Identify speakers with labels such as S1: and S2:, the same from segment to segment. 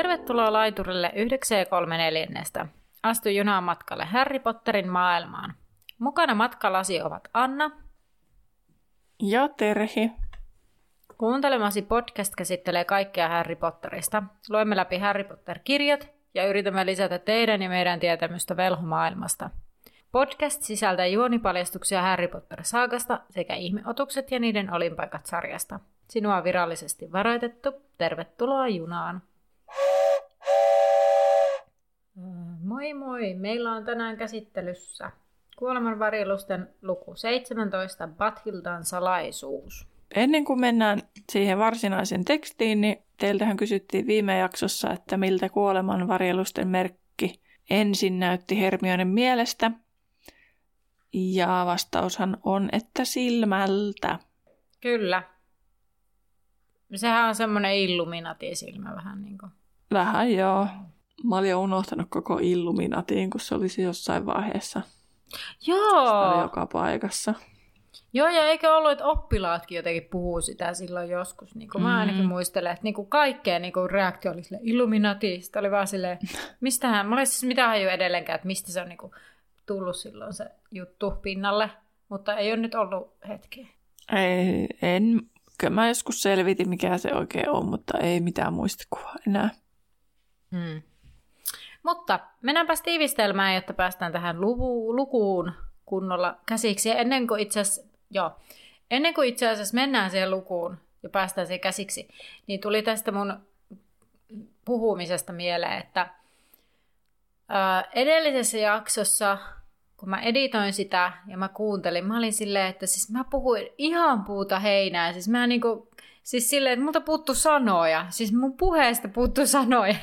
S1: Tervetuloa laiturille 9.3.4. Astu junaan matkalle Harry Potterin maailmaan. Mukana matkalasi ovat Anna
S2: ja Terhi.
S1: Kuuntelemasi podcast käsittelee kaikkea Harry Potterista. Luemme läpi Harry Potter-kirjat ja yritämme lisätä teidän ja meidän tietämystä velhomaailmasta. Podcast sisältää juonipaljastuksia Harry Potter-saagasta sekä ihmeotukset ja niiden olinpaikat sarjasta. Sinua on virallisesti varoitettu. Tervetuloa junaan! Moi moi! Meillä on tänään käsittelyssä Kuolemanvarjelusten luku 17, Bathildan salaisuus.
S2: Ennen kuin mennään siihen varsinaisen tekstiin, niin teiltähän kysyttiin viime jaksossa, että miltä kuolemanvarjelusten merkki ensin näytti Hermionen mielestä. Ja vastaushan on, että silmältä.
S1: Kyllä. Sehän on semmoinen illuminati-silmä vähän niin kuin.
S2: Vähän joo. Mä olin jo unohtanut koko Illuminatiin, kun se olisi jossain vaiheessa.
S1: Joo.
S2: Sitä oli joka paikassa.
S1: Joo, ja eikö ollut, että oppilaatkin jotenkin puhuu sitä silloin joskus. Niin kuin mm. Mä ainakin muistelen, että niin kuin kaikkeen niin kuin reaktio oli silleen, Illuminati. Sitten oli vaan silleen, mistähän, mä olisin siis mitään jo edelleenkään, että mistä se on niin kuin tullut silloin se juttu pinnalle. Mutta ei ole nyt ollut hetkeä.
S2: Ei, en. Kyllä mä joskus selvitin, mikä se oikein on, mutta ei mitään muistikuvaa enää.
S1: Mm. Mutta mennäänpäs tiivistelmään, jotta päästään tähän luvu, lukuun kunnolla käsiksi. Ja ennen kuin itse asiassa, ennen kuin itse asiassa mennään siihen lukuun ja päästään siihen käsiksi, niin tuli tästä mun puhumisesta mieleen, että ää, edellisessä jaksossa, kun mä editoin sitä ja mä kuuntelin, mä olin silleen, että siis mä puhuin ihan puuta heinää. Siis mä niinku Siis silleen, että multa puuttu sanoja. Siis mun puheesta puuttu sanoja.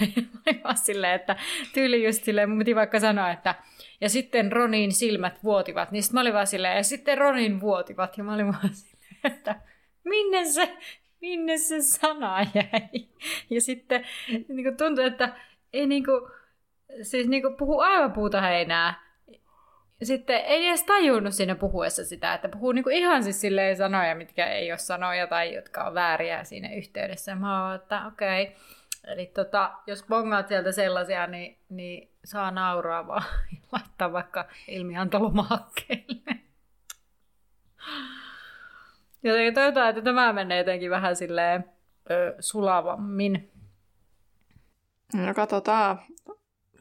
S1: vaan silleen, että tyyli just silleen, mun piti vaikka sanoa, että ja sitten Ronin silmät vuotivat. Niin mä olin vaan silleen, ja sitten Ronin vuotivat. Ja mä olin vaan silleen, että minne se, minne se sana jäi. Ja sitten niin kuin tuntui, että ei niin kuin, siis niin kuin puhu aivan puuta heinää sitten ei edes tajunnut siinä puhuessa sitä, että puhuu niinku ihan siis silleen sanoja, mitkä ei ole sanoja tai jotka on vääriä siinä yhteydessä. Mä oon, että okei. Okay. Eli tota, jos bongaat sieltä sellaisia, niin, niin saa nauraa vaan laittaa vaikka ilmiantolomahakkeelle. Jotenkin toivotaan, että tämä menee jotenkin vähän silleen ö, sulavammin.
S2: No katsotaan.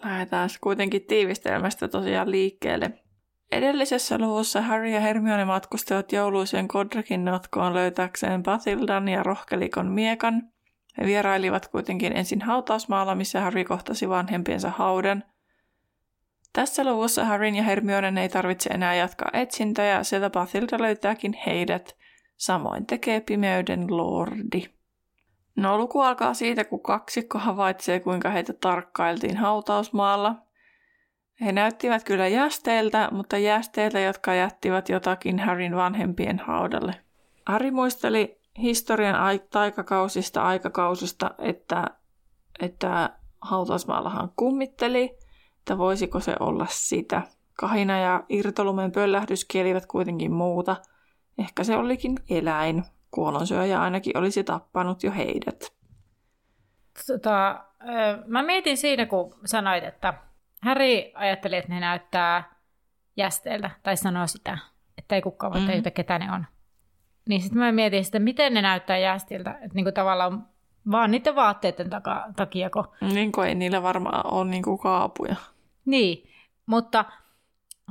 S2: Lähdetään kuitenkin tiivistelmästä tosiaan liikkeelle. Edellisessä luvussa Harry ja Hermione matkustivat jouluisen Godricin notkoon löytääkseen Bathildan ja rohkelikon miekan. He vierailivat kuitenkin ensin hautausmaalla, missä Harry kohtasi vanhempiensa haudan. Tässä luvussa Harryn ja Hermionen ei tarvitse enää jatkaa etsintää, sieltä Bathilda löytääkin heidät. Samoin tekee pimeyden lordi. No luku alkaa siitä, kun kaksikko havaitsee, kuinka heitä tarkkailtiin hautausmaalla – he näyttivät kyllä jästeiltä, mutta jästeiltä, jotka jättivät jotakin Harryn vanhempien haudalle. Harry muisteli historian taikakausista aikakausista, että, että hautausmaallahan kummitteli, että voisiko se olla sitä. Kahina ja irtolumen pöllähdys kielivät kuitenkin muuta. Ehkä se olikin eläin. Kuolonsyöjä ainakin olisi tappanut jo heidät.
S1: Tota, mä mietin siinä, kun sanoit, että Harry ajatteli, että ne näyttää jästeeltä, tai sanoo sitä, että ei kukaan voi mm-hmm. ketä ne on. Niin sitten mä mietin että miten ne näyttää jästiltä, että niinku tavallaan vaan niiden vaatteiden taka, takia. Kun...
S2: Niin kuin ei niillä varmaan ole niinku kaapuja.
S1: Niin, mutta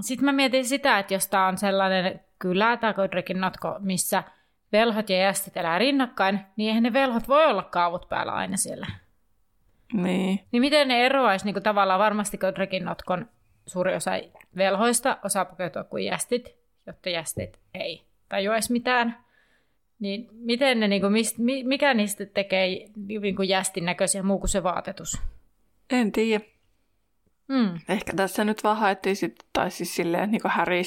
S1: sitten mä mietin sitä, että jos tämä on sellainen kylä tai Godricin notko, missä velhot ja jästit elää rinnakkain, niin eihän ne velhot voi olla kaavut päällä aina siellä.
S2: Niin.
S1: Niin miten ne eroaisi niin tavallaan varmasti Godricin notkon suuri osa velhoista osaa pukeutua kuin jästit, jotta jästit ei tajuaisi mitään. Niin miten ne, niin kuin, mist, mikä niistä tekee niin kuin jästin näköisiä muu kuin se vaatetus?
S2: En tiedä.
S1: Mm.
S2: Ehkä tässä nyt vaan haettiin sitten, tai siis silleen niin kuin Harry,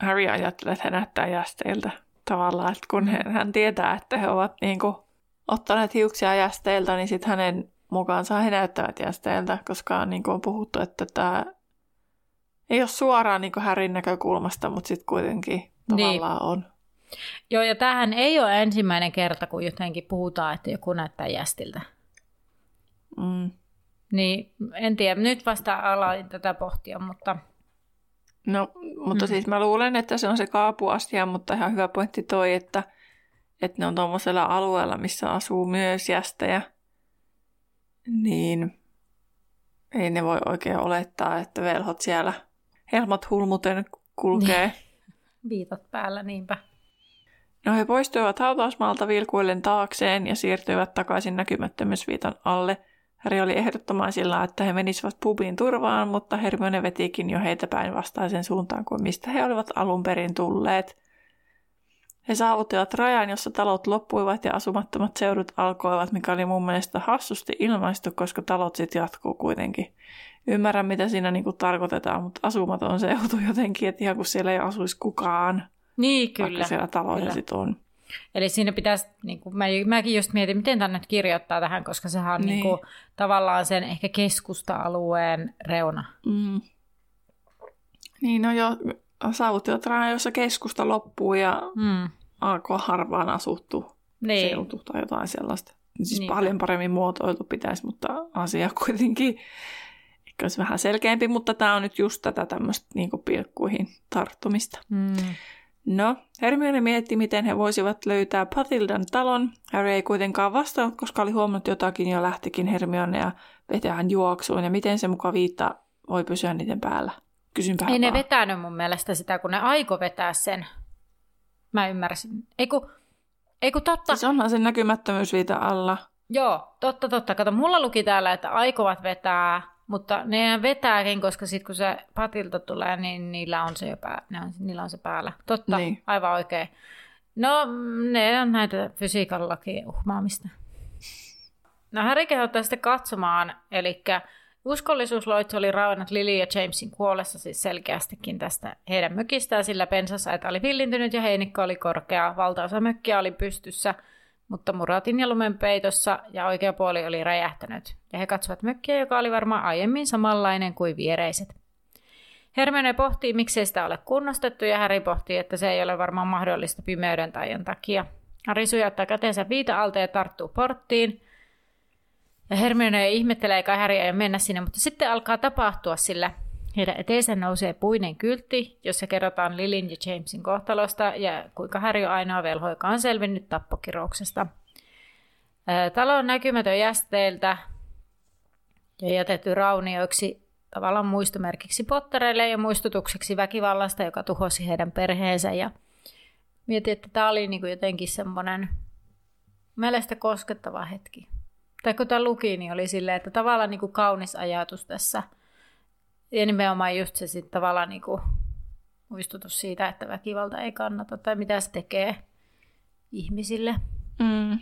S2: Harry ajattelee, että he näyttää jästeiltä tavallaan, että kun hän, hän tietää, että he ovat niin kuin, ottaneet hiuksia jästeiltä, niin sitten hänen mukaansa he näyttävät jästeiltä, koska niin kuin on puhuttu, että tämä ei ole suoraan niin Härin näkökulmasta, mutta sitten kuitenkin tavallaan niin. on.
S1: Joo, ja tähän ei ole ensimmäinen kerta, kun jotenkin puhutaan, että joku näyttää jästiltä.
S2: Mm.
S1: Niin, en tiedä. Nyt vasta aloin tätä pohtia, mutta...
S2: No, mutta mm. siis mä luulen, että se on se kaapuasia, mutta ihan hyvä pointti toi, että, että ne on tuommoisella alueella, missä asuu myös jästäjä, niin ei ne voi oikein olettaa, että velhot siellä helmat hulmuten kulkee. Niin.
S1: Viitat päällä, niinpä.
S2: No he poistuivat hautausmaalta vilkuillen taakseen ja siirtyivät takaisin näkymättömyysviitan alle. Häri oli ehdottomaisilla, että he menisivät pubiin turvaan, mutta Hermione vetikin jo heitä päin vastaisen suuntaan kuin mistä he olivat alun perin tulleet. He saavuttivat rajan, jossa talot loppuivat ja asumattomat seudut alkoivat, mikä oli mun mielestä hassusti ilmaistu, koska talot sitten jatkuu kuitenkin. Ymmärrän, mitä siinä niinku tarkoitetaan, mutta asumaton seutu jotenkin, että ihan kuin siellä ei asuisi kukaan.
S1: Niin, kyllä.
S2: Vaikka siellä taloja sitten on.
S1: Eli siinä pitäisi, niin kuin, mä, mäkin just mietin, miten tämä nyt kirjoittaa tähän, koska sehän on niin. Niin kuin, tavallaan sen ehkä keskusta-alueen reuna.
S2: Mm. Niin, no jo saavuttivat rajan, jossa keskusta loppuu ja mm. alkoi harvaan asuttu niin. seutu tai jotain sellaista. Siis niin. paljon paremmin muotoiltu pitäisi, mutta asia kuitenkin ehkä olisi vähän selkeämpi, mutta tämä on nyt just tätä tämmöistä niin pilkkuihin tarttumista. Mm. No, Hermione mietti, miten he voisivat löytää Patildan talon. Harry ei kuitenkaan vastannut, koska oli huomannut jotakin ja lähtikin Hermione ja vetähän juoksuun. Ja miten se muka viitta voi pysyä niiden päällä? Kysynpä
S1: Ei vaan. ne vetänyt mun mielestä sitä, kun ne aiko vetää sen. Mä ymmärsin. Eiku, eiku totta.
S2: Siis onhan sen näkymättömyysviita alla.
S1: Joo, totta, totta. Kato, mulla luki täällä, että aikovat vetää, mutta ne vetääkin, koska sitten kun se patilta tulee, niin niillä on se, jo pää, ne on, niillä on se päällä. Totta, niin. aivan oikein. No, ne on näitä fysiikan lakien uhmaamista. No Harry kehottaa sitten katsomaan, eli uskollisuusloitsu oli rauennut Lily ja Jamesin kuollessa siis selkeästikin tästä heidän mökistään, sillä pensasaita oli villintynyt ja heinikko oli korkea. Valtaosa mökkiä oli pystyssä – mutta muratin ja lumen peitossa ja oikea puoli oli räjähtänyt, ja he katsovat mökkiä, joka oli varmaan aiemmin samanlainen kuin viereiset. Hermione pohtii, miksei sitä ole kunnostettu, ja Harry pohtii, että se ei ole varmaan mahdollista pimeyden tajan takia. Harry sujauttaa kätensä viita alta ja tarttuu porttiin. Ja Hermione ihmettelee, kai Harry ei mennä sinne, mutta sitten alkaa tapahtua, sillä heidän eteensä nousee puinen kyltti, jossa kerrotaan Lilin ja Jamesin kohtalosta ja kuinka Harry on ainoa velho, joka on selvinnyt tappokirouksesta. Talo on näkymätön jästeiltä ja jätetty raunioiksi tavallaan muistomerkiksi pottereille ja muistutukseksi väkivallasta, joka tuhosi heidän perheensä. Ja mietin, että tämä oli niin kuin jotenkin semmoinen mielestä koskettava hetki. Tai kun tämä luki, niin oli silleen, että tavallaan niin kuin kaunis ajatus tässä – ja nimenomaan just se sitten tavallaan niin kuin muistutus siitä, että väkivalta ei kannata tai mitä se tekee ihmisille. Mm.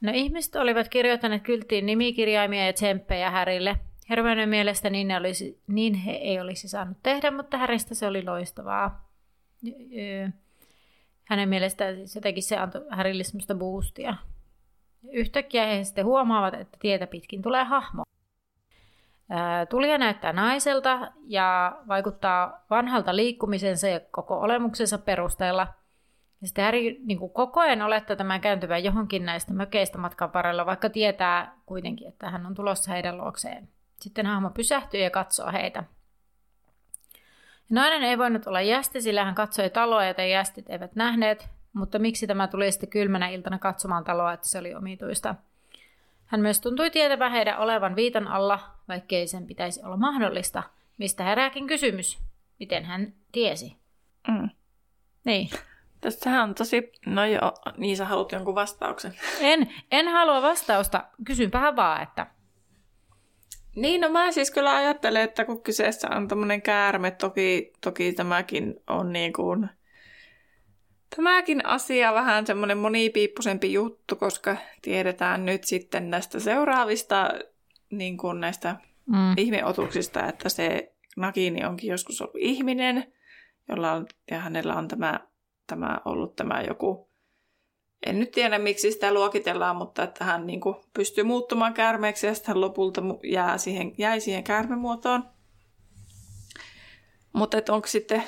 S1: No ihmiset olivat kirjoittaneet kylttiin nimikirjaimia ja tsemppejä Härille. Hermione mielestä niin, ne olisi, niin he ei olisi saanut tehdä, mutta Häristä se oli loistavaa. Hänen mielestään siis jotenkin se antoi Härille semmoista boostia. Yhtäkkiä he sitten huomaavat, että tietä pitkin tulee hahmo. Tulija näyttää naiselta ja vaikuttaa vanhalta liikkumisensa ja koko olemuksensa perusteella. Ja sitten Harry niin kuin koko ajan olettaa tämän kääntyvän johonkin näistä mökeistä matkan varrella, vaikka tietää kuitenkin, että hän on tulossa heidän luokseen. Sitten hahmo pysähtyy ja katsoo heitä. Nainen ei voinut olla jästi, sillä hän katsoi taloa, jota jästit eivät nähneet, mutta miksi tämä tuli sitten kylmänä iltana katsomaan taloa, että se oli omituista – hän myös tuntui tietävän heidän olevan viitan alla, vaikkei sen pitäisi olla mahdollista, mistä herääkin kysymys. Miten hän tiesi? Mm. Niin.
S2: Tässähän on tosi... No joo, niin sä haluat jonkun vastauksen.
S1: En, en halua vastausta. Kysynpähän vaan, että...
S2: Niin, no mä siis kyllä ajattelen, että kun kyseessä on tämmöinen käärme, toki, toki tämäkin on niin kuin Tämäkin asia vähän semmoinen monipiippusempi juttu, koska tiedetään nyt sitten näistä seuraavista niin kuin näistä mm. ihmeotuksista, että se Nagini onkin joskus ollut ihminen, jolla on, ja hänellä on tämä, tämä ollut tämä joku, en nyt tiedä miksi sitä luokitellaan, mutta että hän niin kuin pystyy muuttumaan käärmeeksi ja sitten lopulta jää siihen, jäi siihen käärmemuotoon. Mutta onko sitten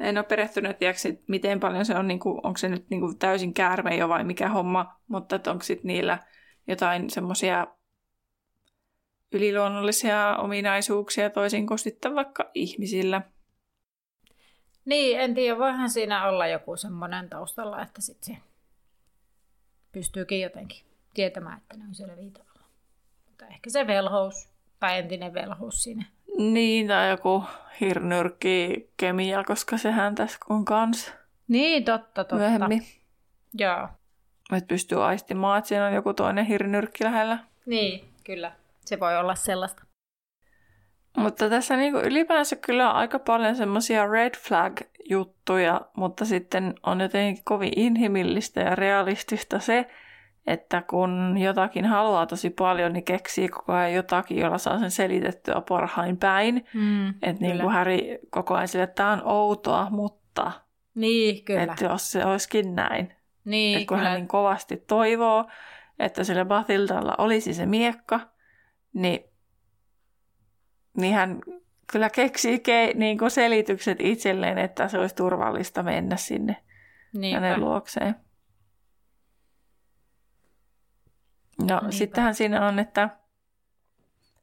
S2: en ole perehtynyt, tiedätkö, miten paljon se on, niin kuin, onko se nyt niin kuin täysin käärme jo vai mikä homma, mutta onko sitten niillä jotain semmoisia yliluonnollisia ominaisuuksia toisin kuin sitten vaikka ihmisillä.
S1: Niin, en tiedä, voihan siinä olla joku semmoinen taustalla, että sitten se pystyykin jotenkin tietämään, että ne on siellä viitalla. Mutta ehkä se velhous tai entinen velhous siinä.
S2: Niin, tai joku hirnyrkki kemia, koska sehän tässä on kans.
S1: Niin, totta, totta.
S2: Myöhemmin.
S1: Joo.
S2: Että pystyy aistimaan, että siinä on joku toinen hirnyrkki lähellä.
S1: Niin, kyllä. Se voi olla sellaista.
S2: Mutta tässä niinku ylipäänsä kyllä on aika paljon semmoisia red flag-juttuja, mutta sitten on jotenkin kovin inhimillistä ja realistista se, että kun jotakin haluaa tosi paljon, niin keksii koko ajan jotakin, jolla saa sen selitettyä parhain päin.
S1: Mm,
S2: että niin kuin Häri koko ajan sille, että tämä on outoa, mutta...
S1: Niin, kyllä.
S2: Että jos se olisikin näin.
S1: Niin,
S2: että kun
S1: kyllä.
S2: hän niin kovasti toivoo, että sillä Bathildalla olisi se miekka, niin, niin hän kyllä keksii ke, niin kuin selitykset itselleen, että se olisi turvallista mennä sinne
S1: Niinpä.
S2: hänen luokseen. No
S1: Niinpä.
S2: sittenhän siinä on, että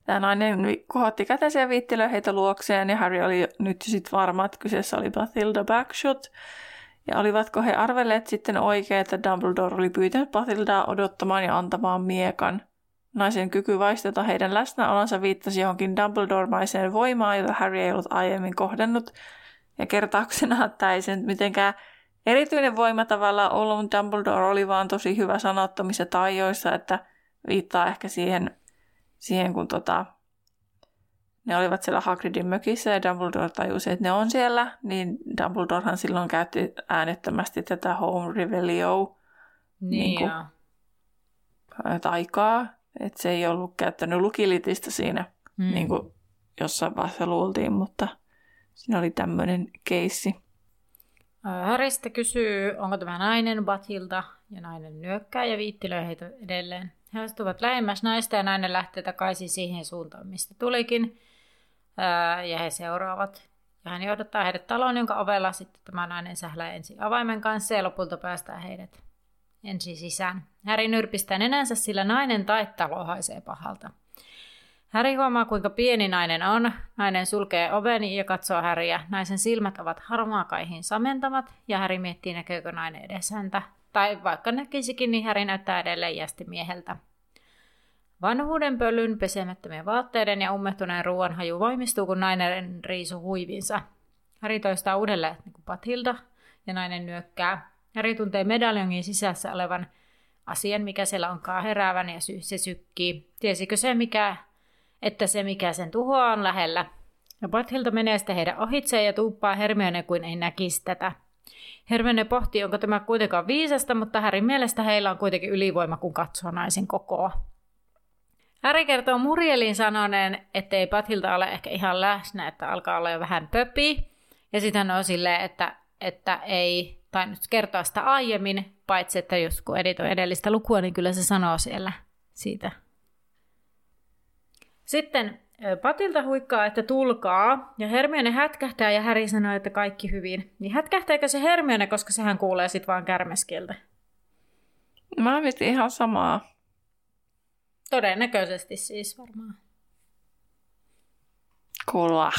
S2: tämä nainen kohotti kätensä ja viittilöi heitä luokseen ja Harry oli nyt sitten varma, että kyseessä oli Bathilda Backshot. Ja olivatko he arvelleet sitten oikein, että Dumbledore oli pyytänyt Bathildaa odottamaan ja antamaan miekan. Naisen kyky vaisteta heidän läsnäolonsa viittasi johonkin Dumbledore-maiseen voimaan, jota Harry ei ollut aiemmin kohdannut. Ja kertauksena tämä ei sen mitenkään erityinen voima tavallaan ollut, mutta Dumbledore oli vaan tosi hyvä sanottomissa taijoissa, että viittaa ehkä siihen, siihen kun tota, ne olivat siellä Hagridin mökissä ja Dumbledore tajusi, että ne on siellä, niin Dumbledorehan silloin käytti äänettömästi tätä Home Revelio
S1: Niin,
S2: niin kuin- taikaa, että se ei ollut käyttänyt lukilitistä siinä,
S1: Mm.
S2: niin kuin jossain vaiheessa luultiin, mutta siinä oli tämmöinen keissi.
S1: Sitten kysyy, onko tämä nainen Bathilda, ja nainen nyökkää ja viittilöi heitä edelleen. He astuvat lähemmäs naista ja nainen lähtee takaisin siihen suuntaan, mistä tulikin. Ja he seuraavat. Ja hän johdattaa heidät taloon, jonka ovella sitten tämä nainen sählää ensin avaimen kanssa ja lopulta päästää heidät ensin sisään. Häri nyrpistää nenänsä, sillä nainen tai talo haisee pahalta. Häri huomaa, kuinka pieni nainen on. Nainen sulkee oven ja katsoo Häriä. Naisen silmät ovat harmaakaihin samentavat ja Häri miettii, näkeekö nainen edes häntä. Tai vaikka näkisikin, niin Häri näyttää edelleen jästi mieheltä. Vanhuuden pölyn, pesemättömien vaatteiden ja ummehtuneen ruoan haju voimistuu, kun nainen riisu huivinsa. Häri toistaa uudelleen, niin kuin Pathilda, ja nainen nyökkää. Häri tuntee medaljongin sisässä olevan asian, mikä siellä onkaan heräävän, ja se sykkii. Tiesikö se, mikä, että se, mikä sen tuhoaa, on lähellä? Ja Pathilda menee sitten heidän ohitseen ja tuuppaa Hermione kuin ei näkisi tätä. Hermione pohtii, onko tämä kuitenkaan viisasta, mutta Härin mielestä heillä on kuitenkin ylivoima, kun katsoo naisen kokoa. Häri kertoo Murielin sanoneen, ettei Pathilta ole ehkä ihan läsnä, että alkaa olla jo vähän pöpi. Ja sitten hän on silleen, että, että ei tainnut kertoa sitä aiemmin, paitsi että jos kun editoi edellistä lukua, niin kyllä se sanoo siellä siitä. Sitten Patilta huikkaa, että tulkaa, ja Hermione hätkähtää, ja Häri sanoo, että kaikki hyvin. Niin hätkähtääkö se Hermione, koska sehän kuulee sitten vaan kärmeskieltä?
S2: Mä mietin ihan samaa.
S1: Todennäköisesti siis varmaan.
S2: Kuulua.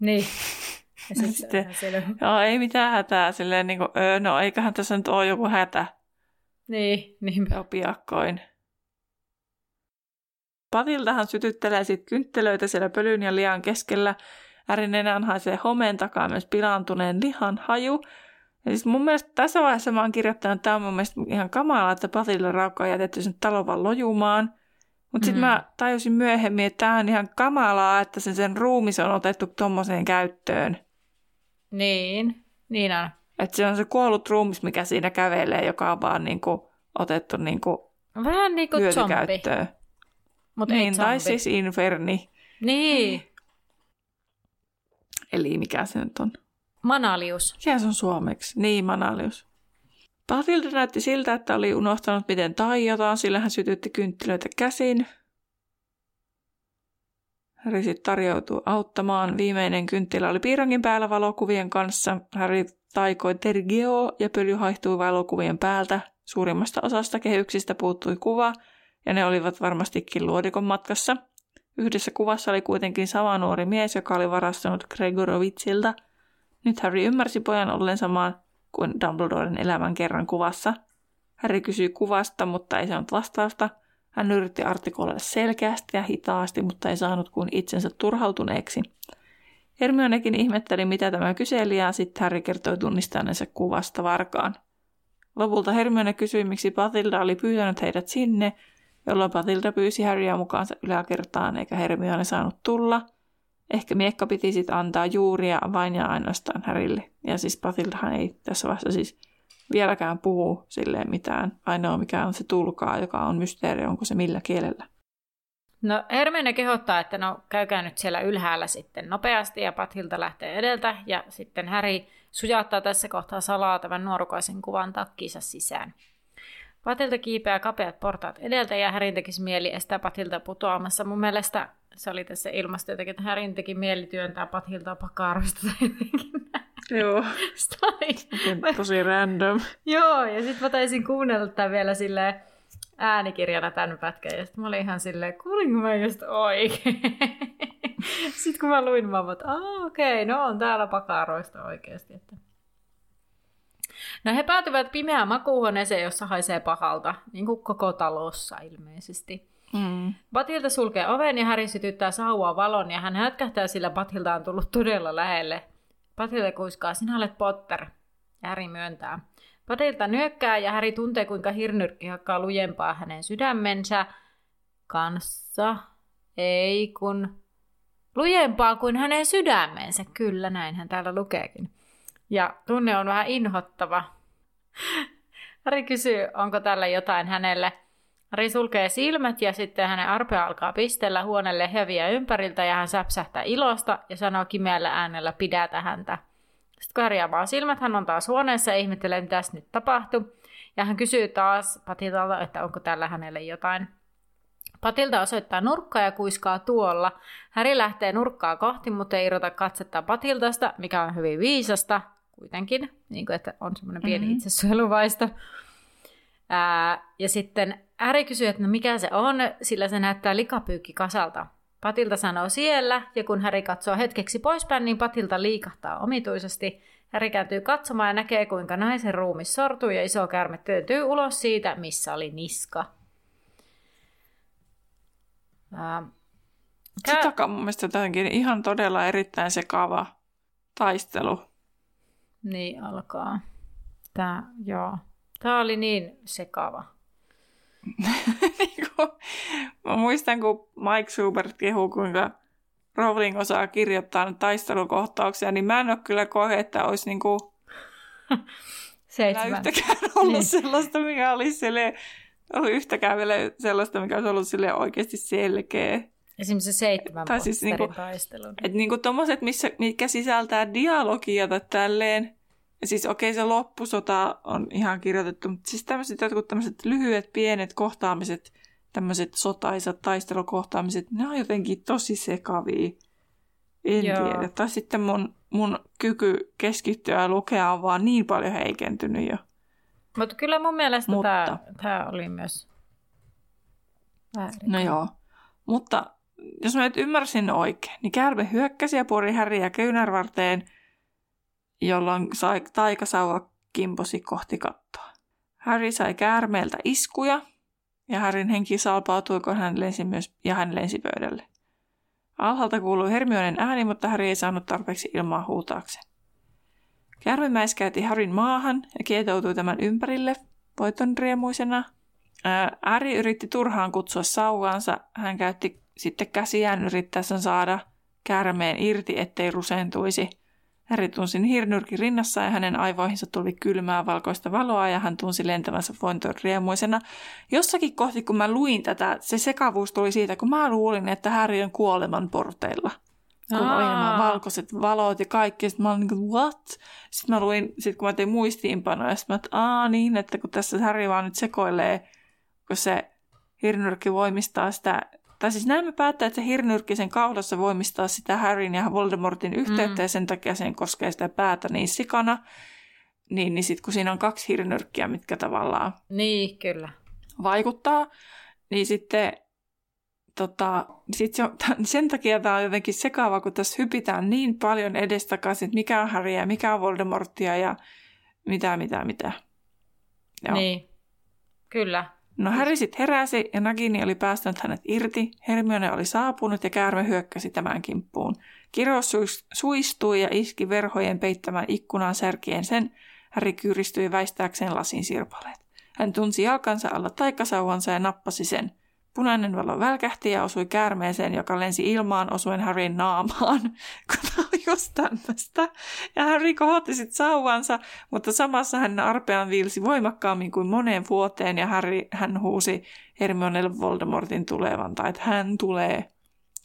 S1: Niin. Ja
S2: Sitten-
S1: sitten.
S2: Joo, ei mitään hätää. Silleen niin kuin, öö, no eiköhän tässä nyt ole joku hätä.
S1: Niin, niinpä.
S2: Jo piakkoin. Patiltahan sytyttelee sit kynttilöitä siellä pölyn ja lian keskellä. Ärinenään haisee homeen takaa myös pilaantuneen lihan haju. Ja siis mun mielestä tässä vaiheessa mä oon kirjoittanut, että tämä on mun mielestä ihan kamalaa, että Patilta raukka on jätetty sen talon vaan lojumaan. Mutta sitten
S1: Mhm.
S2: mä tajusin myöhemmin, että tämä on ihan kamalaa, että sen, sen ruumis on otettu tommoseen käyttöön.
S1: Niin, niin on.
S2: Että se on se kuollut ruumis, mikä siinä kävelee, joka on vaan niinku otettu niinku
S1: Vähän niin kuin zombi, ei
S2: Niin,
S1: zombi.
S2: tai siis inferni.
S1: Niin,
S2: Eli mikä se nyt on?
S1: Manalius.
S2: Mikä se on suomeksi? Niin, Manalius. Patilta näytti siltä, että oli unohtanut miten taijotaan, sillä hän sytytti kynttilöitä käsin. Harry tarjoutui auttamaan. Viimeinen kynttilä oli piirongin päällä valokuvien kanssa. Harry taikoi tergeo ja pöly haihtui valokuvien päältä. Suurimmasta osasta kehyksistä puuttui kuva, ja ne olivat varmastikin luodikon matkassa. Yhdessä kuvassa oli kuitenkin sama nuori mies, joka oli varastanut Gregorovitsilta. Nyt Harry ymmärsi pojan ollen samaan kuin Dumbledoren elämän kerran kuvassa. Harry kysyi kuvasta, mutta ei saanut vastausta. Hän yritti artikuloida selkeästi ja hitaasti, mutta ei saanut kuin itsensä turhautuneeksi. Hermionekin ihmetteli, mitä tämä kyseli, ja sitten Harry kertoi tunnistaneensa kuvasta varkaan. Lopulta Hermione kysyi, miksi Patilda oli pyytänyt heidät sinne, jolloin Patilda pyysi Harrya mukaansa yläkertaan, eikä Hermione saanut tulla. Ehkä miekka piti sitten antaa juuria vain ja ainoastaan Härille. Ja siis Patildahan ei tässä vaiheessa siis vieläkään puhu silleen mitään. Ainoa mikä on se tulkaa, joka on mysteeri, onko se millä kielellä.
S1: No Hermione kehottaa, että no käykää nyt siellä ylhäällä sitten nopeasti ja Pathilta lähtee edeltä ja sitten Häri sujauttaa tässä kohtaa salaa tämän nuorukaisen kuvan takkiinsa sisään. Patilta kiipeää kapeat portaat edeltä ja Härin tekisi mieli estää Patilta putoamassa. Mun mielestä se oli tässä ilmasta jotenkin, että Härin teki mieli työntää Patilta pakaroista tai jotenkin
S2: Joo.
S1: Style.
S2: Tosi random.
S1: Joo, ja sitten mä taisin kuunnella tämän vielä silleen äänikirjana tämän pätkän, ja sitten mä olin ihan silleen, kuulinko mä just oikein? sitten kun mä luin, mä olin, että okei, okay, no on täällä pakaroista oikeasti. Että... No he päätyvät pimeään makuuhuoneeseen, jossa haisee pahalta, niin kuin koko talossa ilmeisesti. Mm. Batilta sulkee oven ja Häri sytyttää sauvaa valon ja hän hätkähtää, sillä Batilta on tullut todella lähelle. Batilta kuiskaa, sinä olet Potter. Ja Häri myöntää. Batilta nyökkää ja Häri tuntee, kuinka hirnyrkki hakkaa lujempaa hänen sydämensä kanssa. Ei kun lujempaa kuin hänen sydämensä. Kyllä, näin hän täällä lukeekin. Ja tunne on vähän inhottava. Harry kysyy, onko tällä jotain hänelle. Harry sulkee silmät ja sitten hänen arpea alkaa pistellä huonelle heviä ympäriltä ja hän säpsähtää ilosta ja sanoo kimeällä äänellä pidätä häntä. Sitten kun avaa silmät, hän on taas huoneessa ja ihmettelee, mitä nyt tapahtuu. Ja hän kysyy taas Patitalta, että onko tällä hänelle jotain. Patilta osoittaa nurkkaa ja kuiskaa tuolla. Häri lähtee nurkkaa kohti, mutta ei irrota katsetta Patiltasta, mikä on hyvin viisasta kuitenkin, niin kuin, että on semmoinen pieni mm-hmm. itsesuojeluvaisto. Ää, ja sitten Häri kysyy, että no mikä se on, sillä se näyttää likapyykki kasalta. Patilta sanoo siellä, ja kun Häri katsoo hetkeksi poispäin, niin Patilta liikahtaa omituisesti. Häri kääntyy katsomaan ja näkee, kuinka naisen ruumi sortuu ja iso käärme työntyy ulos siitä, missä oli niska.
S2: Ää, Kä... Sitä on mun mielestä jotenkin ihan todella erittäin sekava taistelu.
S1: Niin alkaa. Tää, joo. Tää oli niin sekava.
S2: niin kuin, mä muistan, kun Mike Schubert kehuu, kuinka Rowling osaa kirjoittaa taistelukohtauksia, niin mä en ole kyllä kohe, että olisi niin kuin
S1: Seitsemän.
S2: yhtäkään ollut niin. sellaista, mikä olisi sille, ollut yhtäkään vielä sellaista, mikä olisi ollut sille oikeasti selkeä.
S1: Esimerkiksi se seitsemän tai siis niinku,
S2: taistelun. Että niinku tommoset, missä, mitkä sisältää dialogia tai tälleen, ja siis okei okay, se loppusota on ihan kirjoitettu, mutta siis tämmöiset jotkut tämmöiset lyhyet, pienet kohtaamiset, tämmöiset sotaisat taistelukohtaamiset, ne on jotenkin tosi sekavia. En Joo. tiedä. Tai sitten mun, mun kyky keskittyä ja lukea on vaan niin paljon heikentynyt jo.
S1: Mutta kyllä mun mielestä Mutta... tämä oli myös
S2: väärin. No joo. Mutta jos mä nyt ymmärsin oikein, niin käärme hyökkäsi ja puri Häriä kyynärvarteen, jolloin sai taikasauva kimposi kohti kattoa. Harry sai käärmeeltä iskuja, ja Harryn henki salpautui, kun hän lensi myös, ja hän lensi pöydälle. Alhaalta kuului Hermionen ääni, mutta Harry ei saanut tarpeeksi ilmaa huutaakseen. Käärme mäiskäytti Harryn maahan ja kietoutui tämän ympärille, voiton riemuisena. Ääri yritti turhaan kutsua sauvaansa. Hän käytti sitten käsiään yrittäessään saada käärmeen irti, ettei rusentuisi. Häri tunsi hirnyrkin rinnassa ja hänen aivoihinsa tuli kylmää valkoista valoa ja hän tunsi lentävänsä vointoon riemuisena. Jossakin kohti, kun mä luin tätä, se sekavuus tuli siitä, kun mä luulin, että Häri on kuoleman porteilla. Kun Aa. oli nämä valkoiset valot ja kaikki, sitten mä olin niin kuin, what? Sitten mä luin, sit kun mä tein muistiinpanoja, sitten mä että aa niin, että kun tässä Häri vaan nyt sekoilee, kun se hirnyrkki voimistaa sitä tai siis näemme päättää, että se hirnyrkki sen kaulassa voimistaa sitä Harryn ja Voldemortin yhteyttä mm. ja sen takia sen koskee sitä päätä niin sikana. Niin, niin sitten kun siinä on kaksi hirnyrkkiä, mitkä tavallaan
S1: niin, kyllä.
S2: vaikuttaa, Niin sitten tota, sit jo, sen takia tämä on jotenkin sekaava, kun tässä hypitään niin paljon edestakaisin, että mikä on Harry ja mikä on Voldemortia ja mitä, mitä, mitä.
S1: Joo. Niin, kyllä.
S2: No Harry sitten heräsi ja Nagini oli päästänyt hänet irti. Hermione oli saapunut ja käärme hyökkäsi tämän kimppuun. Kirous suistui ja iski verhojen peittämään ikkunaan särkien sen. Harry kyyristyi väistääkseen lasin sirpaleet. Hän tunsi jalkansa alla taikasauvansa ja nappasi sen. Punainen valo välkähti ja osui käärmeeseen, joka lensi ilmaan osuen Harryn naamaan, tämä oli just tämmöistä. Ja Harry kohotti sitten sauvansa, mutta samassa hän arpean viilsi voimakkaammin kuin moneen vuoteen ja Harry, hän huusi Hermionelle Voldemortin tulevan, tai että hän tulee.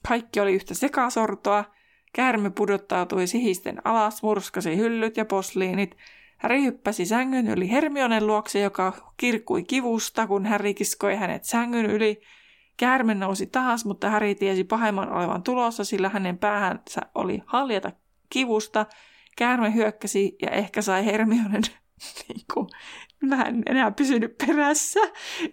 S2: Kaikki oli yhtä sekasortoa. Käärme pudottautui sihisten alas, murskasi hyllyt ja posliinit. Harry hyppäsi sängyn yli Hermionen luokse, joka kirkkui kivusta, kun Harry kiskoi hänet sängyn yli. Käärme nousi taas, mutta Harry tiesi pahemman olevan tulossa, sillä hänen päähänsä oli haljata kivusta. Käärme hyökkäsi ja ehkä sai Hermionen niin kuin, mä en enää pysynyt perässä.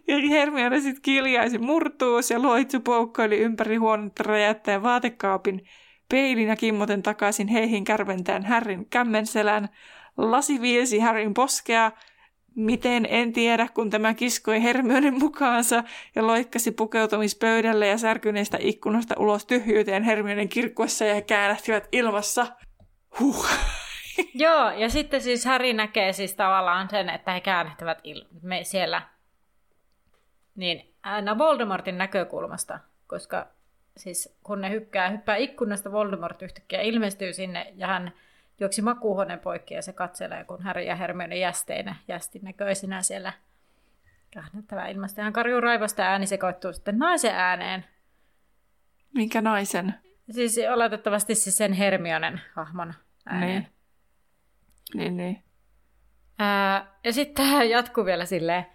S2: Ja Hermione sitten kiljaisi murtuus ja loitsu poukkoili ympäri huonetta räjättäen vaatekaapin peilin ja kimmoten takaisin heihin kärventäen Härrin kämmenselän. Lasi viesi Harryn poskea, Miten en tiedä, kun tämä kiskoi Hermionen mukaansa ja loikkasi pukeutumispöydälle ja särkyneestä ikkunasta ulos tyhjyyteen Hermionen kirkkuessa ja käännähtivät ilmassa. Huh.
S1: Joo, ja sitten siis Harry näkee siis tavallaan sen, että he käännähtävät il- me siellä niin aina Voldemortin näkökulmasta, koska siis kun ne hyppää, hyppää ikkunasta, Voldemort yhtäkkiä ilmestyy sinne ja hän juoksi makuuhuoneen poikki ja se katselee, kun Harry ja Hermione jästeinä, jästin näköisinä siellä kahnettava ilmasta. Hän karjuu raivosta ja ääni sekoittuu sitten naisen ääneen.
S2: Minkä naisen?
S1: Siis oletettavasti siis sen Hermionen hahmon ääneen.
S2: Niin, niin. niin.
S1: Ää, ja sitten tämä jatkuu vielä silleen,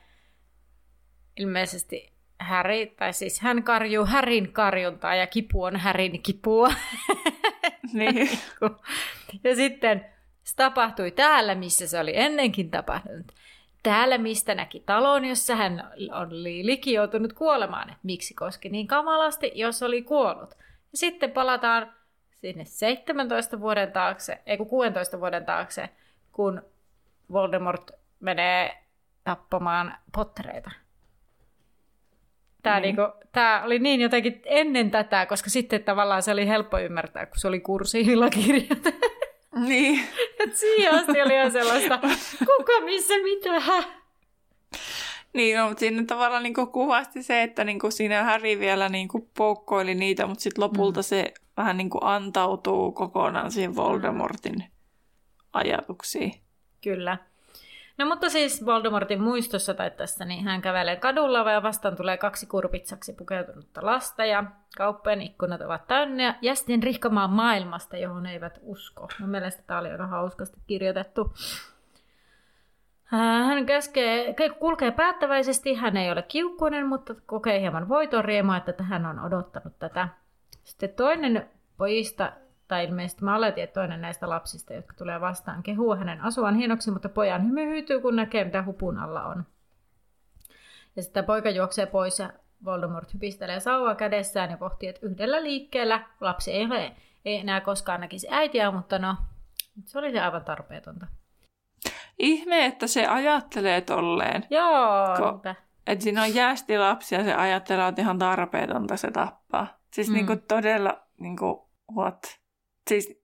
S1: ilmeisesti Harry, tai siis hän karjuu Härin karjuntaa ja kipu on Härin kipua.
S2: Niin.
S1: ja sitten se tapahtui täällä, missä se oli ennenkin tapahtunut. Täällä, mistä näki talon, jossa hän oli liki joutunut kuolemaan. Et miksi koski niin kamalasti, jos oli kuollut. Ja sitten palataan sinne 17 vuoden taakse, ei kun 16 vuoden taakse, kun Voldemort menee tappamaan pottereita. Tämä, niin. niinku, tämä oli niin jotenkin ennen tätä, koska sitten tavallaan se oli helppo ymmärtää, kun se oli kursiilla kirjoitettu.
S2: Niin.
S1: Et siihen asti oli ihan sellaista, kuka, missä, mitä.
S2: Niin, no, mutta siinä tavallaan niin kuvasti se, että niin kuin siinä Harry vielä niin kuin poukkoili niitä, mutta sitten lopulta mm. se vähän niin kuin antautuu kokonaan siihen Voldemortin mm. ajatuksiin.
S1: Kyllä. No mutta siis Voldemortin muistossa tai tässä, niin hän kävelee kadulla ja vastaan tulee kaksi kurpitsaksi pukeutunutta lasta ja kauppojen ikkunat ovat täynnä jästin rihkamaan maailmasta, johon eivät usko. Mun mielestä tämä oli aika hauskasti kirjoitettu. Hän käskee, kulkee päättäväisesti, hän ei ole kiukkuinen, mutta kokee hieman voiton riemua, että hän on odottanut tätä. Sitten toinen pojista tai ilmeisesti mä oletin, että toinen näistä lapsista, jotka tulee vastaan, kehuu hänen asuvan hienoksi, mutta pojan hymy hyytyy, kun näkee, mitä hupun alla on. Ja sitten poika juoksee pois ja Voldemort hypistelee sauvaa kädessään ja pohtii, että yhdellä liikkeellä lapsi ei, ole, ei enää koskaan näkisi äitiä, mutta no, se oli se aivan tarpeetonta.
S2: Ihme, että se ajattelee tolleen.
S1: Joo.
S2: Ko, että siinä on jäästi lapsia ja se ajattelee, että ihan tarpeetonta se tappaa. Siis mm. niinku todella, niinku, what? Siis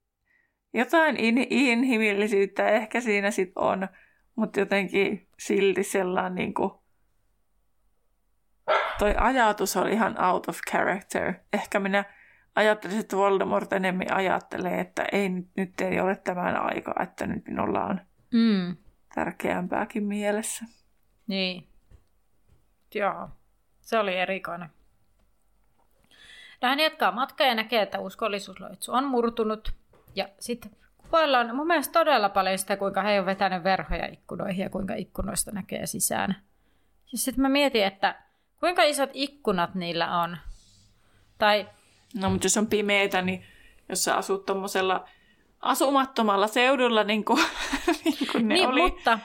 S2: jotain in, inhimillisyyttä ehkä siinä sit on, mutta jotenkin silti sellainen niin kuin, toi ajatus oli ihan out of character. Ehkä minä ajattelisin, että Voldemort enemmän ajattelee, että ei, nyt ei ole tämän aika, että nyt minulla on mm. tärkeämpääkin mielessä.
S1: Niin. Joo, se oli erikoinen. No hän jatkaa matkaa ja näkee, että uskollisuusloitsu on murtunut. Ja sitten kuvaillaan mun mielestä todella paljon sitä, kuinka he on vetänyt verhoja ikkunoihin ja kuinka ikkunoista näkee sisään. Ja sitten mä mietin, että kuinka isot ikkunat niillä on. Tai...
S2: No, mutta jos on pimeätä, niin jos sä asut tuommoisella asumattomalla seudulla, niin kuin, niin kuin ne niin, oli, mutta...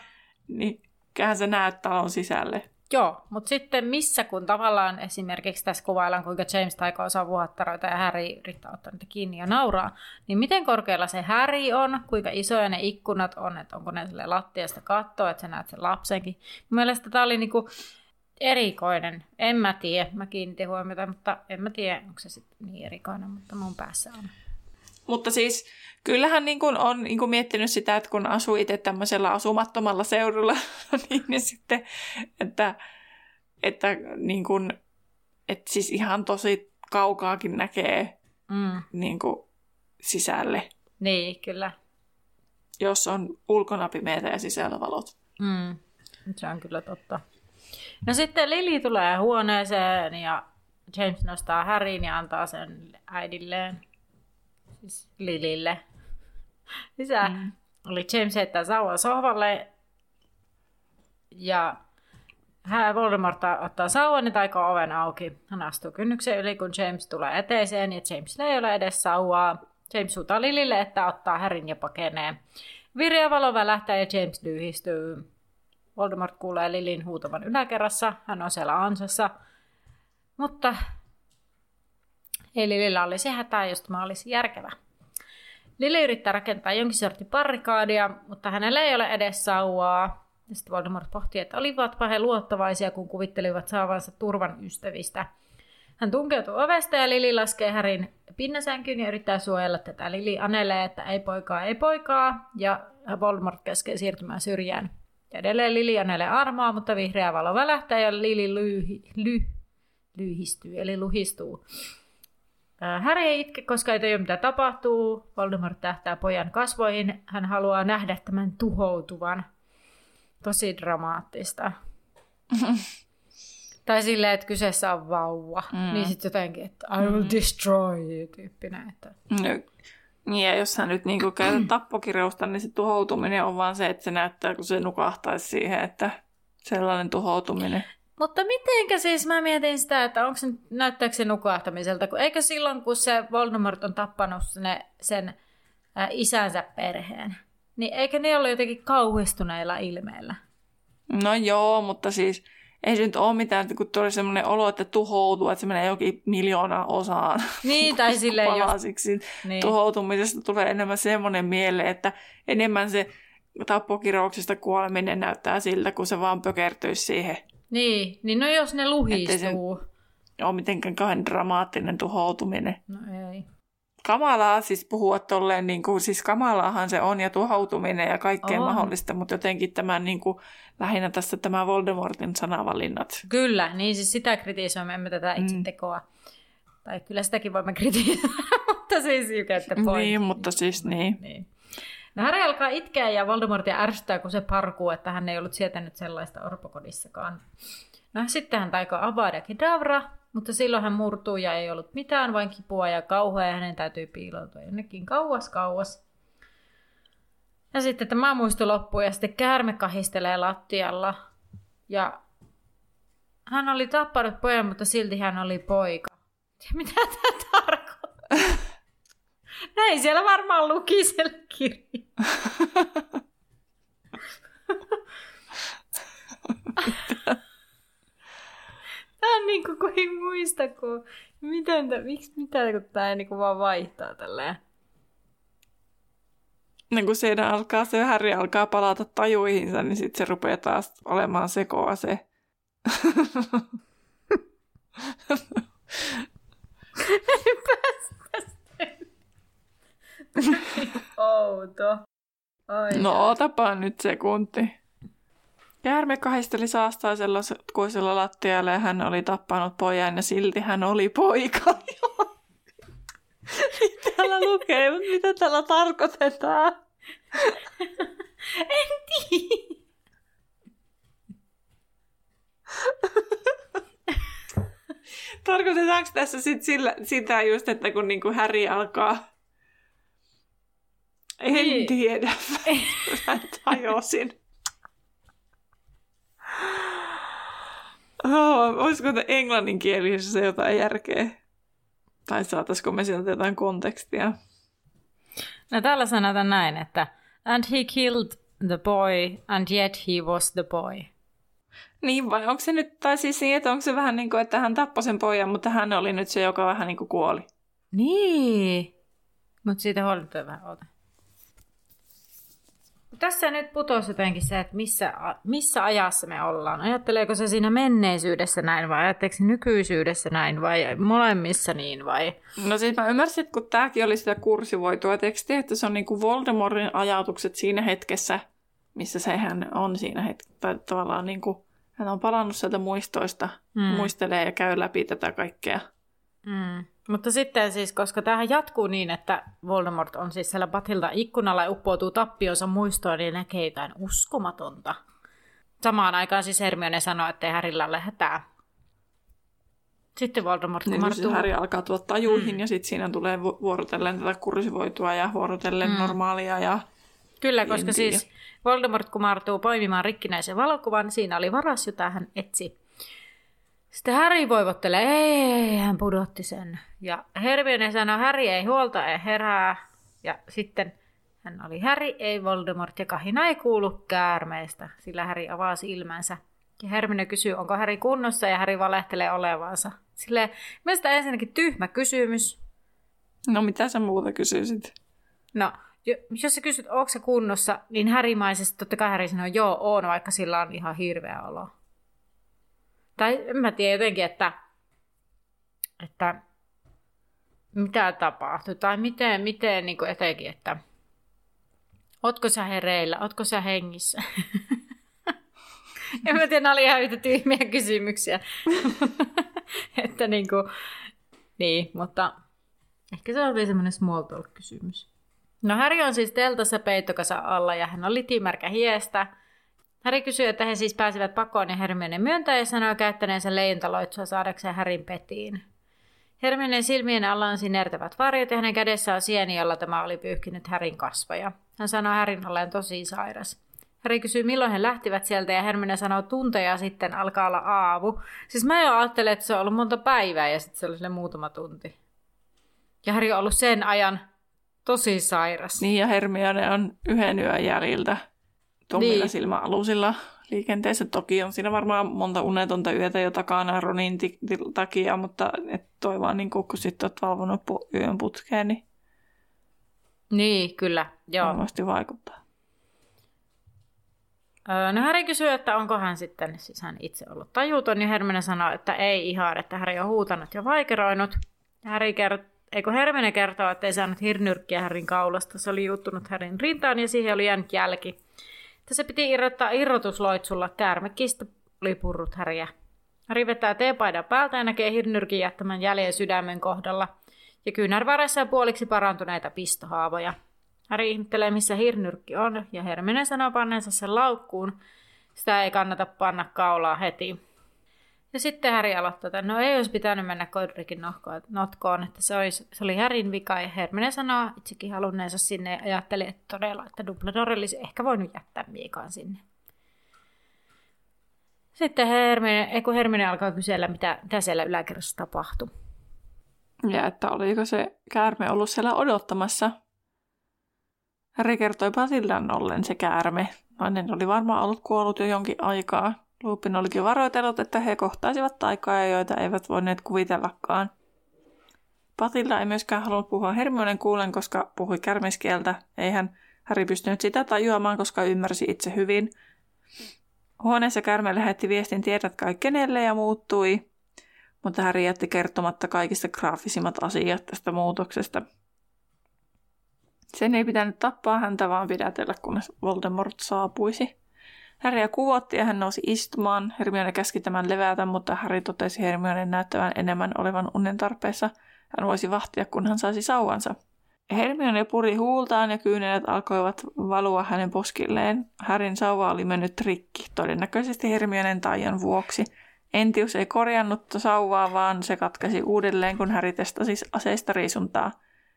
S2: niin kyllähän sä näet talon sisälle.
S1: Joo, mutta sitten missä, kun tavallaan esimerkiksi tässä kuvaillaan, kuinka James taikoo osaa vuottaroita ja Harry yrittää ottaa niitä kiinni ja nauraa, niin miten korkealla se Harry on, kuinka isoja ne ikkunat on, että onko ne sille lattiasta kattoa, että sä näet sen lapsenkin. Mun mielestä tämä oli niinku erikoinen. En mä tiedä, mä kiinnitin huomiota, mutta en mä tiedä, onko se sitten niin erikoinen, mutta mun päässä on.
S2: Mutta siis kyllähän niin kuin on niin kuin miettinyt sitä, että kun asuu itse tämmöisellä asumattomalla seudulla, niin, niin sitten, että, että, niin kuin, että siis ihan tosi kaukaakin näkee mm. niin kuin sisälle.
S1: Niin, kyllä.
S2: Jos on ulkona pimeitä ja sisällä valot.
S1: Mm. Se on kyllä totta. No sitten Lili tulee huoneeseen ja James nostaa Harryn ja antaa sen äidilleen, Lilille. Lisää mm. oli James heittää sauvan sohvalle ja hän Voldemort ottaa sauvan ja taikoo oven auki. Hän astuu kynnyksen yli, kun James tulee eteiseen ja Jamesilla ei ole edes sauvaa. James huutaa Lilille, että ottaa Härin ja pakenee. Virja valo välähtää ja James lyhistyy. Voldemort kuulee Lilin huutavan yläkerrassa. Hän on siellä ansassa. Mutta ei Lilillä olisi hätää, jos tämä olisi järkevä. Lili yrittää rakentaa jonkin sortin parrikaadia, mutta hänellä ei ole edes sauvaa. Ja sitten Voldemort pohtii, että olivatpa he luottavaisia, kun kuvittelivat saavansa turvan ystävistä. Hän tunkeutuu ovesta ja Lili laskee Härin pinnasänkyyn ja yrittää suojella tätä. Lili anelee, että ei poikaa, ei poikaa, ja Voldemort käskee siirtymään syrjään. Ja edelleen Lili anelee armoa, mutta vihreä valo välähtää ja Lili lyhi, ly, lyhistyy, eli luhistuu. Harry ei itke, koska ei tiedä mitä tapahtuu. Voldemort tähtää pojan kasvoihin. Hän haluaa nähdä tämän tuhoutuvan. Tosi dramaattista. tai silleen, että kyseessä on vauva. Mm. Niin sitten jotenkin, että I will mm. destroy you tyyppinen. Että...
S2: No, niin ja jos sä nyt niinku käytät tappokirjausta, niin se tuhoutuminen on vaan se, että se näyttää, kun se nukahtaisi siihen, että sellainen tuhoutuminen.
S1: Mutta mitenkä siis mä mietin sitä, että onko se, näyttääkö se nukahtamiselta, kun eikö silloin kun se Voldemort on tappanut ne, sen ä, isänsä perheen, niin eikö ne ole jotenkin kauhistuneilla ilmeillä?
S2: No joo, mutta siis ei se nyt ole mitään, kun tuli semmoinen olo, että tuhoutuu, että se menee jokin miljoona osaan.
S1: Niin, tai silleen
S2: palasiksi. Niin. Tuhoutumisesta tulee enemmän semmoinen miele, että enemmän se tappokirouksesta kuoleminen näyttää siltä, kun se vaan pökertyisi siihen
S1: niin, niin no jos ne luhistuu.
S2: Se ole mitenkään kauhean dramaattinen tuhoutuminen.
S1: No ei.
S2: Kamalaa siis puhua tolleen, niin kuin, siis kamalaahan se on ja tuhoutuminen ja kaikkea on. mahdollista, mutta jotenkin tämä niin kuin, lähinnä tässä tämä Voldemortin sanavalinnat.
S1: Kyllä, niin siis sitä kritisoimme, emme tätä itse mm. tekoa. Tai kyllä sitäkin voimme kritisoida, mutta siis you get the point.
S2: Niin, mutta siis niin. niin.
S1: No Harry alkaa itkeä ja Voldemortia ärsyttää, kun se parkuu, että hän ei ollut sietänyt sellaista orpokodissakaan. No sitten hän taikoo Avada Kedavra, mutta silloin hän murtuu ja ei ollut mitään, vain kipua ja kauhea ja hänen täytyy piiloutua jonnekin kauas kauas. Ja sitten tämä muistu loppuu ja sitten käärme kahistelee lattialla. Ja hän oli tappanut pojan, mutta silti hän oli poika. Ja mitä tämä tarkoittaa? Näin siellä varmaan luki siellä kirja. Tämä on niin kuin, ei muista, kun miten, miksi, mitä, kun tämä niin kuin vaan vaihtaa tälleen.
S2: Niin kun siinä alkaa se Häri alkaa palata tajuihinsa, niin sitten se rupeaa taas olemaan sekoa se.
S1: Outo.
S2: Oi no otapa nyt sekunti. Käärme kahisteli saastaa sellaisella lattialla ja hän oli tappanut pojan ja silti hän oli poika. täällä lukee, mutta mitä täällä tarkoitetaan?
S1: en tiedä.
S2: Tarkoitetaanko tässä sit sillä, sitä just, että kun niinku Häri alkaa en niin. tiedä. Mä tajosin. Oh, olisiko englanninkielisessä jotain järkeä? Tai saataisiko me sieltä jotain kontekstia?
S1: No täällä sanotaan näin, että And he killed the boy, and yet he was the boy.
S2: Niin vai onko se nyt, tai siis niin, että onko se vähän niin kuin, että hän tappoi sen pojan, mutta hän oli nyt se, joka vähän niin kuin kuoli.
S1: Niin. Mutta siitä huolimatta vähän ota. Tässä nyt putosi jotenkin se, että missä, missä ajassa me ollaan. Ajatteleeko se siinä menneisyydessä näin vai ajatteleeko se nykyisyydessä näin vai molemmissa niin vai?
S2: No siis mä ymmärsin, että kun tämäkin oli sitä kursivoitua tekstiä, että se on niin kuin Voldemortin ajatukset siinä hetkessä, missä sehän on siinä hetkessä. Tai tavallaan niin kuin, hän on palannut sieltä muistoista, mm. muistelee ja käy läpi tätä kaikkea.
S1: Mm. Mutta sitten siis, koska tähän jatkuu niin, että Voldemort on siis siellä Batilda ikkunalla ja uppoutuu tappionsa muistoon, niin näkee jotain uskomatonta. Samaan aikaan siis Hermione sanoo, että Härillä ole hätää. Sitten Voldemort
S2: niin,
S1: kumartuu.
S2: Niin, Harry alkaa tuottaa juihin mm. ja sitten siinä tulee vuorotellen tätä kursivoitua ja vuorotellen mm. normaalia. Ja...
S1: Kyllä, koska siis Voldemort kumartuu poimimaan rikkinäisen valokuvan. Siinä oli varas, jota hän etsi. Sitten Harry voivottelee, ei, hän pudotti sen. Ja Hermione sanoo, Harry ei huolta, ei herää. Ja sitten hän oli Harry, ei Voldemort, ja kahina ei kuulu käärmeestä, sillä Harry avasi ilmänsä. Ja Hermione kysyy, onko Harry kunnossa, ja Harry valehtelee olevansa. Silleen, mielestäni ensinnäkin tyhmä kysymys.
S2: No mitä sä muuta kysyisit?
S1: No, jos sä kysyt, onko se kunnossa, niin härimaisesti totta kai Harry sanoo, joo, on, vaikka sillä on ihan hirveä olo. Tai en mä tiedä jotenkin, että, että mitä tapahtui, tai miten, miten niin kuin etenkin, että Ootko sä hereillä? Ootko sä hengissä? en mä tiedä, nämä oli ihan yhtä tyhmiä kysymyksiä. että niin kuin, niin, mutta ehkä se oli semmoinen small talk-kysymys. No Harry on siis teltassa peittokasa alla ja hän oli tiimärkä hiestä. Harry kysyy, että he siis pääsivät pakoon ja Hermione myöntää ja sanoo käyttäneensä leintaloitsua saadakseen Härin petiin. Hermioneen silmien alla on sinertävät varjot ja hänen kädessä on sieni, jolla tämä oli pyyhkinyt Härin kasvoja. Hän sanoo Härin olleen tosi sairas. Häri kysyy, milloin he lähtivät sieltä ja Hermione sanoo tunteja sitten alkaa olla aavu. Siis mä jo ajattelin, että se on ollut monta päivää ja sitten se oli muutama tunti. Ja Häri on ollut sen ajan tosi sairas.
S2: Niin ja Hermione on yhden yön jäljiltä tuomilla niin. silmäalusilla liikenteessä. Toki on siinä varmaan monta unetonta yötä jo takana Ronin t- t- takia, mutta et toi vaan niin kun sitten olet valvonut pu- yön putkeen, niin...
S1: Niin, kyllä, joo.
S2: Varmasti vaikuttaa.
S1: Öö, no Häri kysyy, että onko hän sitten siis hän itse ollut tajuton, niin Hermione sanoo, että ei ihan, että Häri on huutanut ja vaikeroinut. Häri kert- Eikö Hermione kertoo, että ei saanut hirnyrkkiä Härin kaulasta. Se oli juuttunut Härin rintaan ja siihen oli jäänyt jälki. Tässä piti irrottaa irrotusloitsulla. Käärmekistä oli purrut Häriä. Häri vetää teepaidan päältä ja näkee hirnyrkin jättämän jäljen sydämen kohdalla ja kyynärvarassa ja puoliksi parantuneita pistohaavoja. Häri ihmettelee, missä hirnyrkki on, ja Hermione sanoo panneensa sen laukkuun. Sitä ei kannata panna kaulaa heti. Ja sitten Häri aloittaa, että no ei olisi pitänyt mennä Kodrikin notkoon, että se, olisi, se oli Härin vika. Ja Hermione sanoo itsekin halunneensa sinne ja ajatteli, että todella, että Dumbledore olisi ehkä voinut jättää Miikaan sinne. Sitten Hermione, kun Hermione alkaa kysellä, mitä, mitä siellä yläkerrassa tapahtui.
S2: Ja että oliko se käärme ollut siellä odottamassa. Harry kertoi Basildan ollen se käärme. Nainen oli varmaan ollut kuollut jo jonkin aikaa. Lupin olikin varoitellut, että he kohtaisivat taikoja, joita eivät voineet kuvitellakaan. Patilla ei myöskään halunnut puhua Hermionen kuulen, koska puhui kärmeskieltä. Eihän Häri pystynyt sitä tajuamaan, koska ymmärsi itse hyvin. Huoneessa kärme lähetti viestin tiedät kai kenelle ja muuttui, mutta Häri jätti kertomatta kaikista graafisimmat asiat tästä muutoksesta. Sen ei pitänyt tappaa häntä, vaan pidätellä, kunnes Voldemort saapuisi. Harrya kuvotti ja hän nousi istumaan. Hermione käski tämän levätä, mutta Harry totesi Hermionen näyttävän enemmän olevan unen tarpeessa. Hän voisi vahtia, kun hän saisi sauvansa. Hermione puri huultaan ja kyynelet alkoivat valua hänen poskilleen. Härin sauva oli mennyt rikki, todennäköisesti Hermionen taian vuoksi. Entius ei korjannut sauvaa, vaan se katkesi uudelleen, kun Häri testasi aseista riisuntaa.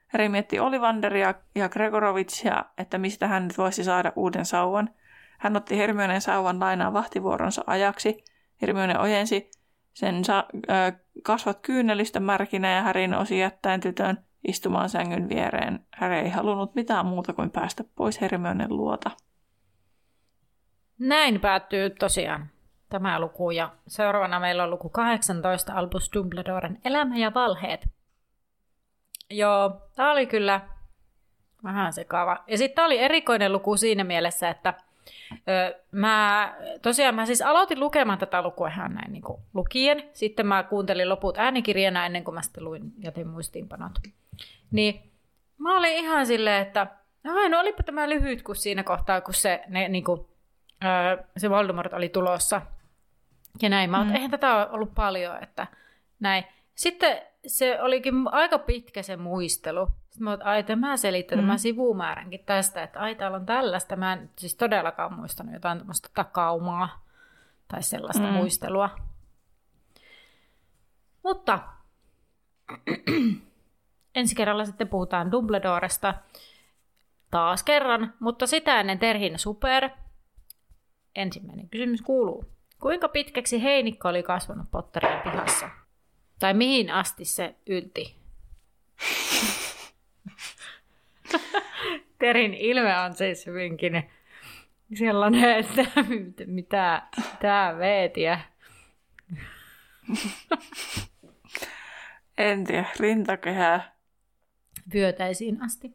S2: Häri mietti Olivanderia ja Gregorovicia, että mistä hän nyt voisi saada uuden sauvan – hän otti Hermionen sauvan lainaan vahtivuoronsa ajaksi. Hermione ojensi sen sa- äh, kasvat kyynelistä märkinä ja Härin osi jättäen tytön istumaan sängyn viereen. Häri ei halunnut mitään muuta kuin päästä pois Hermionen luota.
S1: Näin päättyy tosiaan tämä luku. Ja seuraavana meillä on luku 18, Albus Dumbledoren Elämä ja valheet. Joo, tämä oli kyllä vähän sekava. Ja sitten oli erikoinen luku siinä mielessä, että ö, mä, tosiaan mä siis aloitin lukemaan tätä lukua ihan näin niin kuin lukien. Sitten mä kuuntelin loput äänikirjana ennen kuin mä sitten luin, jätin muistiinpanot. Niin mä olin ihan silleen, että Ai, no olipa tämä lyhyt kuin siinä kohtaa, kun se, ne, niin kuin, öö, se Voldemort oli tulossa. Ja näin. Mä mm. eihän tätä ole ollut paljon, että näin. Sitten se olikin aika pitkä se muistelu. Sitten mä ai, tämä selittää mm. tämän sivumääränkin tästä, että ai, täällä on tällaista. Mä en siis todellakaan muistanut jotain tämmöistä takaumaa tai sellaista mm. muistelua. Mutta ensi kerralla sitten puhutaan Dumbledoresta taas kerran, mutta sitä ennen Terhin Super. Ensimmäinen kysymys kuuluu. Kuinka pitkäksi heinikko oli kasvanut Potterien pihassa? Tai mihin asti se ylti? Terin ilme on siis hyvinkin sellainen, että mitä tämä veetiä.
S2: En tiedä, rintakehää.
S1: Vyötäisiin asti.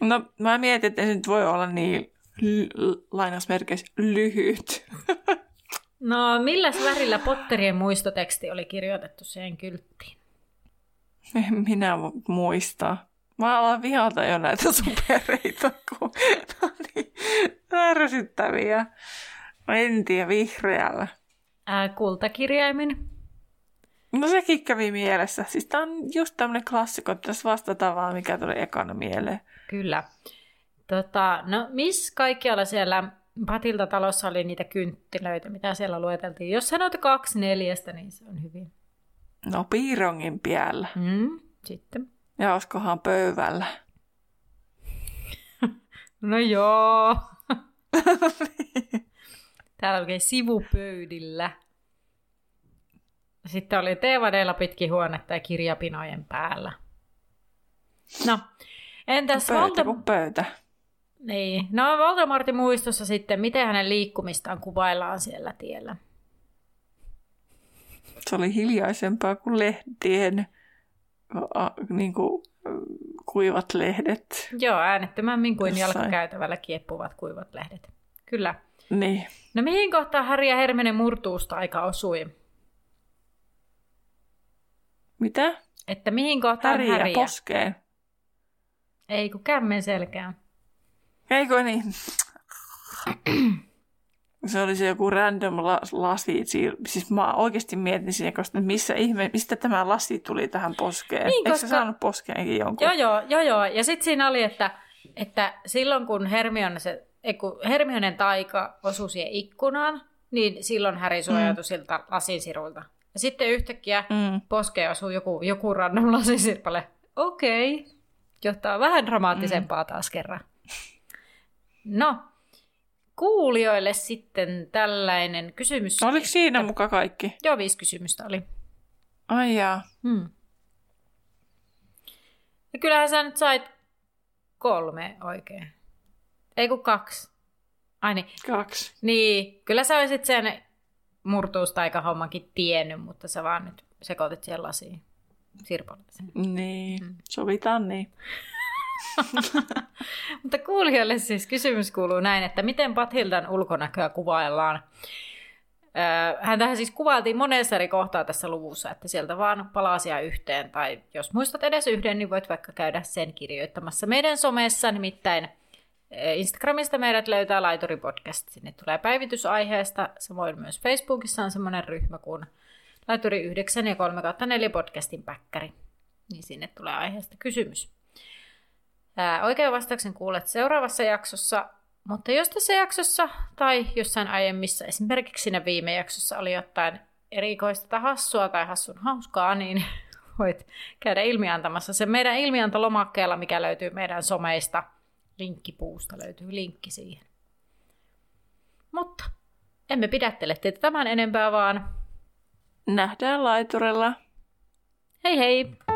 S2: No mä mietin, että se nyt voi olla niin l- lainausmerkeissä lyhyt.
S1: No milläs värillä Potterien muistoteksti oli kirjoitettu siihen kylttiin?
S2: En minä muista. Mä alan vihata jo näitä supereita, kun no niin, ärsyttäviä. En tiedä, vihreällä.
S1: Ää, kultakirjaimin.
S2: No sekin kävi mielessä. Siis tää on just tämmönen klassikko, että tässä vastataan vaan, mikä tuli ekana mieleen.
S1: Kyllä. Tota, no missä kaikkialla siellä Patilta talossa oli niitä kynttilöitä, mitä siellä lueteltiin? Jos sanoit kaksi neljästä, niin se on hyvin.
S2: No piirongin piällä.
S1: Mm, sitten.
S2: Ja olisikohan pöydällä?
S1: no joo. Täällä oikein sivupöydillä. Sitten oli teevadeilla pitkin huonetta ja kirjapinojen päällä. No, entäs
S2: pöytä Valta... pöytä.
S1: Niin. No Voldemortin muistossa sitten, miten hänen liikkumistaan kuvaillaan siellä tiellä?
S2: Se oli hiljaisempaa kuin lehtien niin kuin, kuivat lehdet.
S1: Joo, äänettömämmin kuin Jossain. jalkakäytävällä kieppuvat kuivat lehdet. Kyllä.
S2: Niin.
S1: No mihin kohtaan Harry ja Hermene murtuusta aika osui?
S2: Mitä?
S1: Että mihin kohtaan
S2: Harry ja poskeen.
S1: Ei, kun kämmen selkään.
S2: Eikö niin? Se oli se joku random lasi. Siis mä oikeasti mietin siinä, koska missä ihme, mistä tämä lasi tuli tähän poskeen. Niin, koska... Eikö se saanut poskeenkin jonkun?
S1: Joo, joo, joo, joo. Ja sitten siinä oli, että, että silloin kun Hermione, se, kun Hermionen taika osui siihen ikkunaan, niin silloin Häri suojautui mm. siltä lasinsirulta. Ja sitten yhtäkkiä mm. poskeen osui joku, joku random lasinsirpale. Okei. Okay. Johtaa vähän dramaattisempaa mm. taas kerran. No, kuulijoille sitten tällainen kysymys.
S2: Oliko siinä muka kaikki?
S1: Joo, viisi kysymystä oli.
S2: Ai jaa.
S1: Hmm. Ja kyllähän sä nyt sait kolme oikein. Ei kun kaksi. Ai niin.
S2: Kaksi.
S1: Niin, kyllä sä olisit sen murtuustaikahommankin tiennyt, mutta sä vaan nyt sekoitit siihen lasiin. Sirpaleeseen.
S2: Niin, mm. sovitaan niin.
S1: Mutta kuulijoille siis kysymys kuuluu näin, että miten Pathildan ulkonäköä kuvaillaan? Hän tähän siis kuvailtiin monessa eri kohtaa tässä luvussa, että sieltä vaan palasia yhteen, tai jos muistat edes yhden, niin voit vaikka käydä sen kirjoittamassa meidän somessa, nimittäin Instagramista meidät löytää Laituri Podcast, sinne tulee päivitysaiheesta, samoin myös Facebookissa on semmoinen ryhmä kuin Laituri 9 ja 3 4 podcastin päkkäri, niin sinne tulee aiheesta kysymys. Ää, oikean vastauksen kuulet seuraavassa jaksossa, mutta jos tässä jaksossa tai jossain aiemmissa, esimerkiksi siinä viime jaksossa oli jotain erikoista tai hassua tai hassun hauskaa, niin voit käydä ilmiantamassa sen meidän ilmiantolomakkeella, mikä löytyy meidän someista. Linkkipuusta löytyy linkki siihen. Mutta emme pidättele teitä tämän enempää, vaan
S2: nähdään laiturella.
S1: Hei hei!